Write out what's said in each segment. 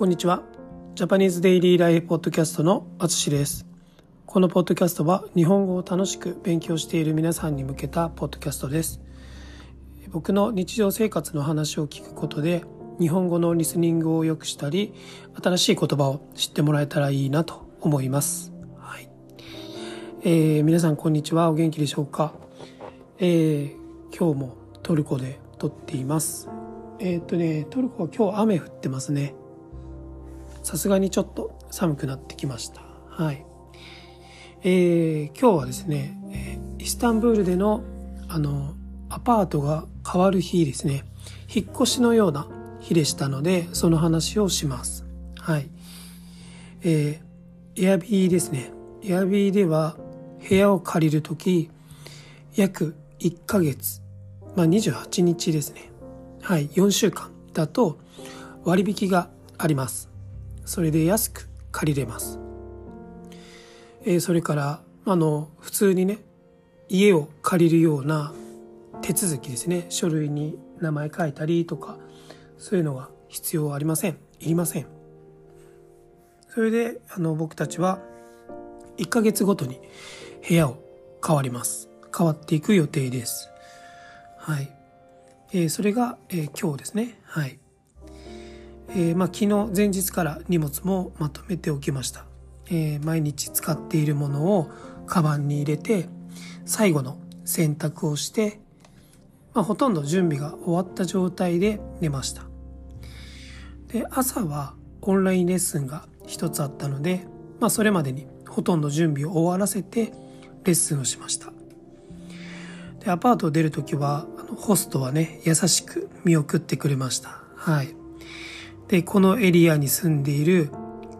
こんにちは。ジャパニーズデイリーライフポッドキャストのあつしです。このポッドキャストは日本語を楽しく勉強している皆さんに向けたポッドキャストです。僕の日常生活の話を聞くことで日本語のリスニングを良くしたり新しい言葉を知ってもらえたらいいなと思います。はい。えー、皆さんこんにちは。お元気でしょうか？えー、今日もトルコで撮っています。えー、っとね、トルコは今日雨降ってますね。さすがにちょっと寒くなってきました。はい。えー、今日はですね、イスタンブールでの、あの、アパートが変わる日ですね。引っ越しのような日でしたので、その話をします。はい。えー、エアビーですね。エアビーでは部屋を借りるとき、約1ヶ月、まあ28日ですね。はい、4週間だと割引があります。それで安く借りれます。えー、それから、あの、普通にね、家を借りるような手続きですね。書類に名前書いたりとか、そういうのが必要ありません。いりません。それで、あの、僕たちは1ヶ月ごとに部屋を変わります。変わっていく予定です。はい。えー、それが、えー、今日ですね。はい。えー、まあ、昨日前日から荷物もまとめておきました、えー、毎日使っているものをカバンに入れて最後の洗濯をして、まあ、ほとんど準備が終わった状態で寝ました。で朝はオンラインレッスンが一つあったので、まあ、それまでにほとんど準備を終わらせてレッスンをしました。でアパートを出る時はあのホストはね優しく見送ってくれました。はい。で、このエリアに住んでいる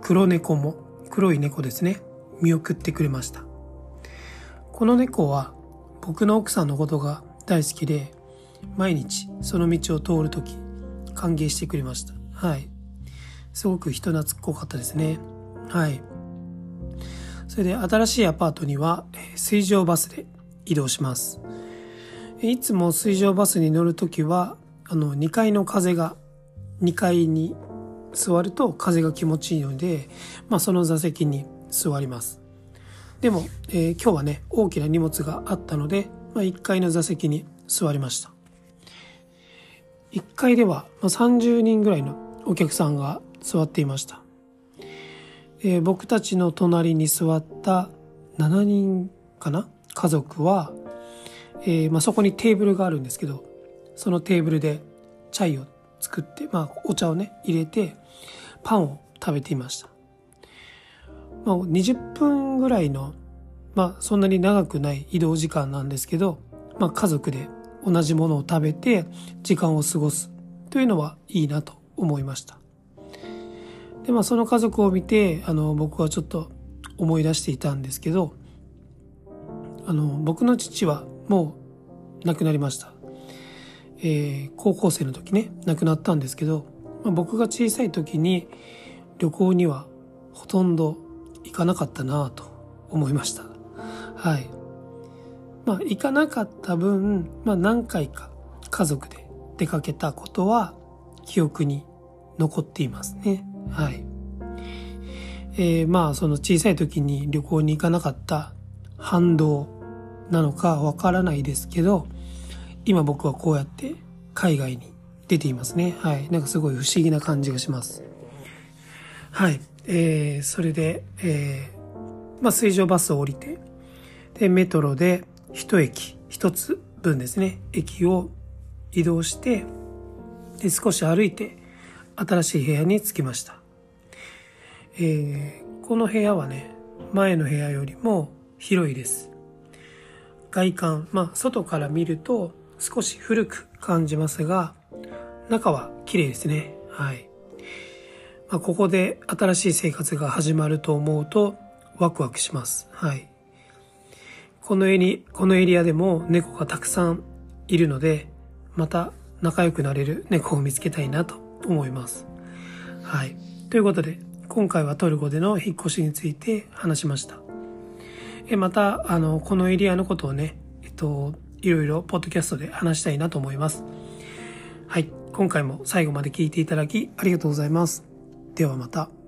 黒猫も、黒い猫ですね、見送ってくれました。この猫は僕の奥さんのことが大好きで、毎日その道を通るとき歓迎してくれました。はい。すごく人懐っこかったですね。はい。それで新しいアパートには水上バスで移動します。いつも水上バスに乗るときは、あの、2階の風が2階に座ると風が気持ちいいので、まあ、その座席に座ります。でも、えー、今日はね、大きな荷物があったので、まあ、1階の座席に座りました。1階では、30人ぐらいのお客さんが座っていました。えー、僕たちの隣に座った7人かな？家族は、えーまあ、そこにテーブルがあるんですけど、そのテーブルでチャイを作って、まあ、お茶をね、入れて、パンを食べていました。まあ、20分ぐらいの、まあ、そんなに長くない移動時間なんですけど、まあ、家族で同じものを食べて時間を過ごすというのはいいなと思いました。で、まあ、その家族を見て、あの、僕はちょっと思い出していたんですけど、あの、僕の父はもう亡くなりました。えー、高校生の時ね亡くなったんですけど、まあ、僕が小さい時に旅行にはほとんど行かなかったなと思いました。はい。まあ行かなかった分、まあ、何回か家族で出かけたことは記憶に残っていますね。はい。えー、まあその小さい時に旅行に行かなかった反動なのかわからないですけど今僕はこうやって海外に出ていますね。はい。なんかすごい不思議な感じがします。はい。えー、それで、えー、まあ、水上バスを降りて、で、メトロで一駅、一つ分ですね、駅を移動して、で、少し歩いて、新しい部屋に着きました。えー、この部屋はね、前の部屋よりも広いです。外観、まあ、外から見ると、少し古く感じますが、中は綺麗ですね。はい。まあ、ここで新しい生活が始まると思うとワクワクします。はい。このエリこのエリアでも猫がたくさんいるので、また仲良くなれる猫を見つけたいなと思います。はい。ということで、今回はトルコでの引っ越しについて話しました。えまた、あの、このエリアのことをね、えっと、いろいろポッドキャストで話したいなと思います。はい。今回も最後まで聞いていただきありがとうございます。でではまた。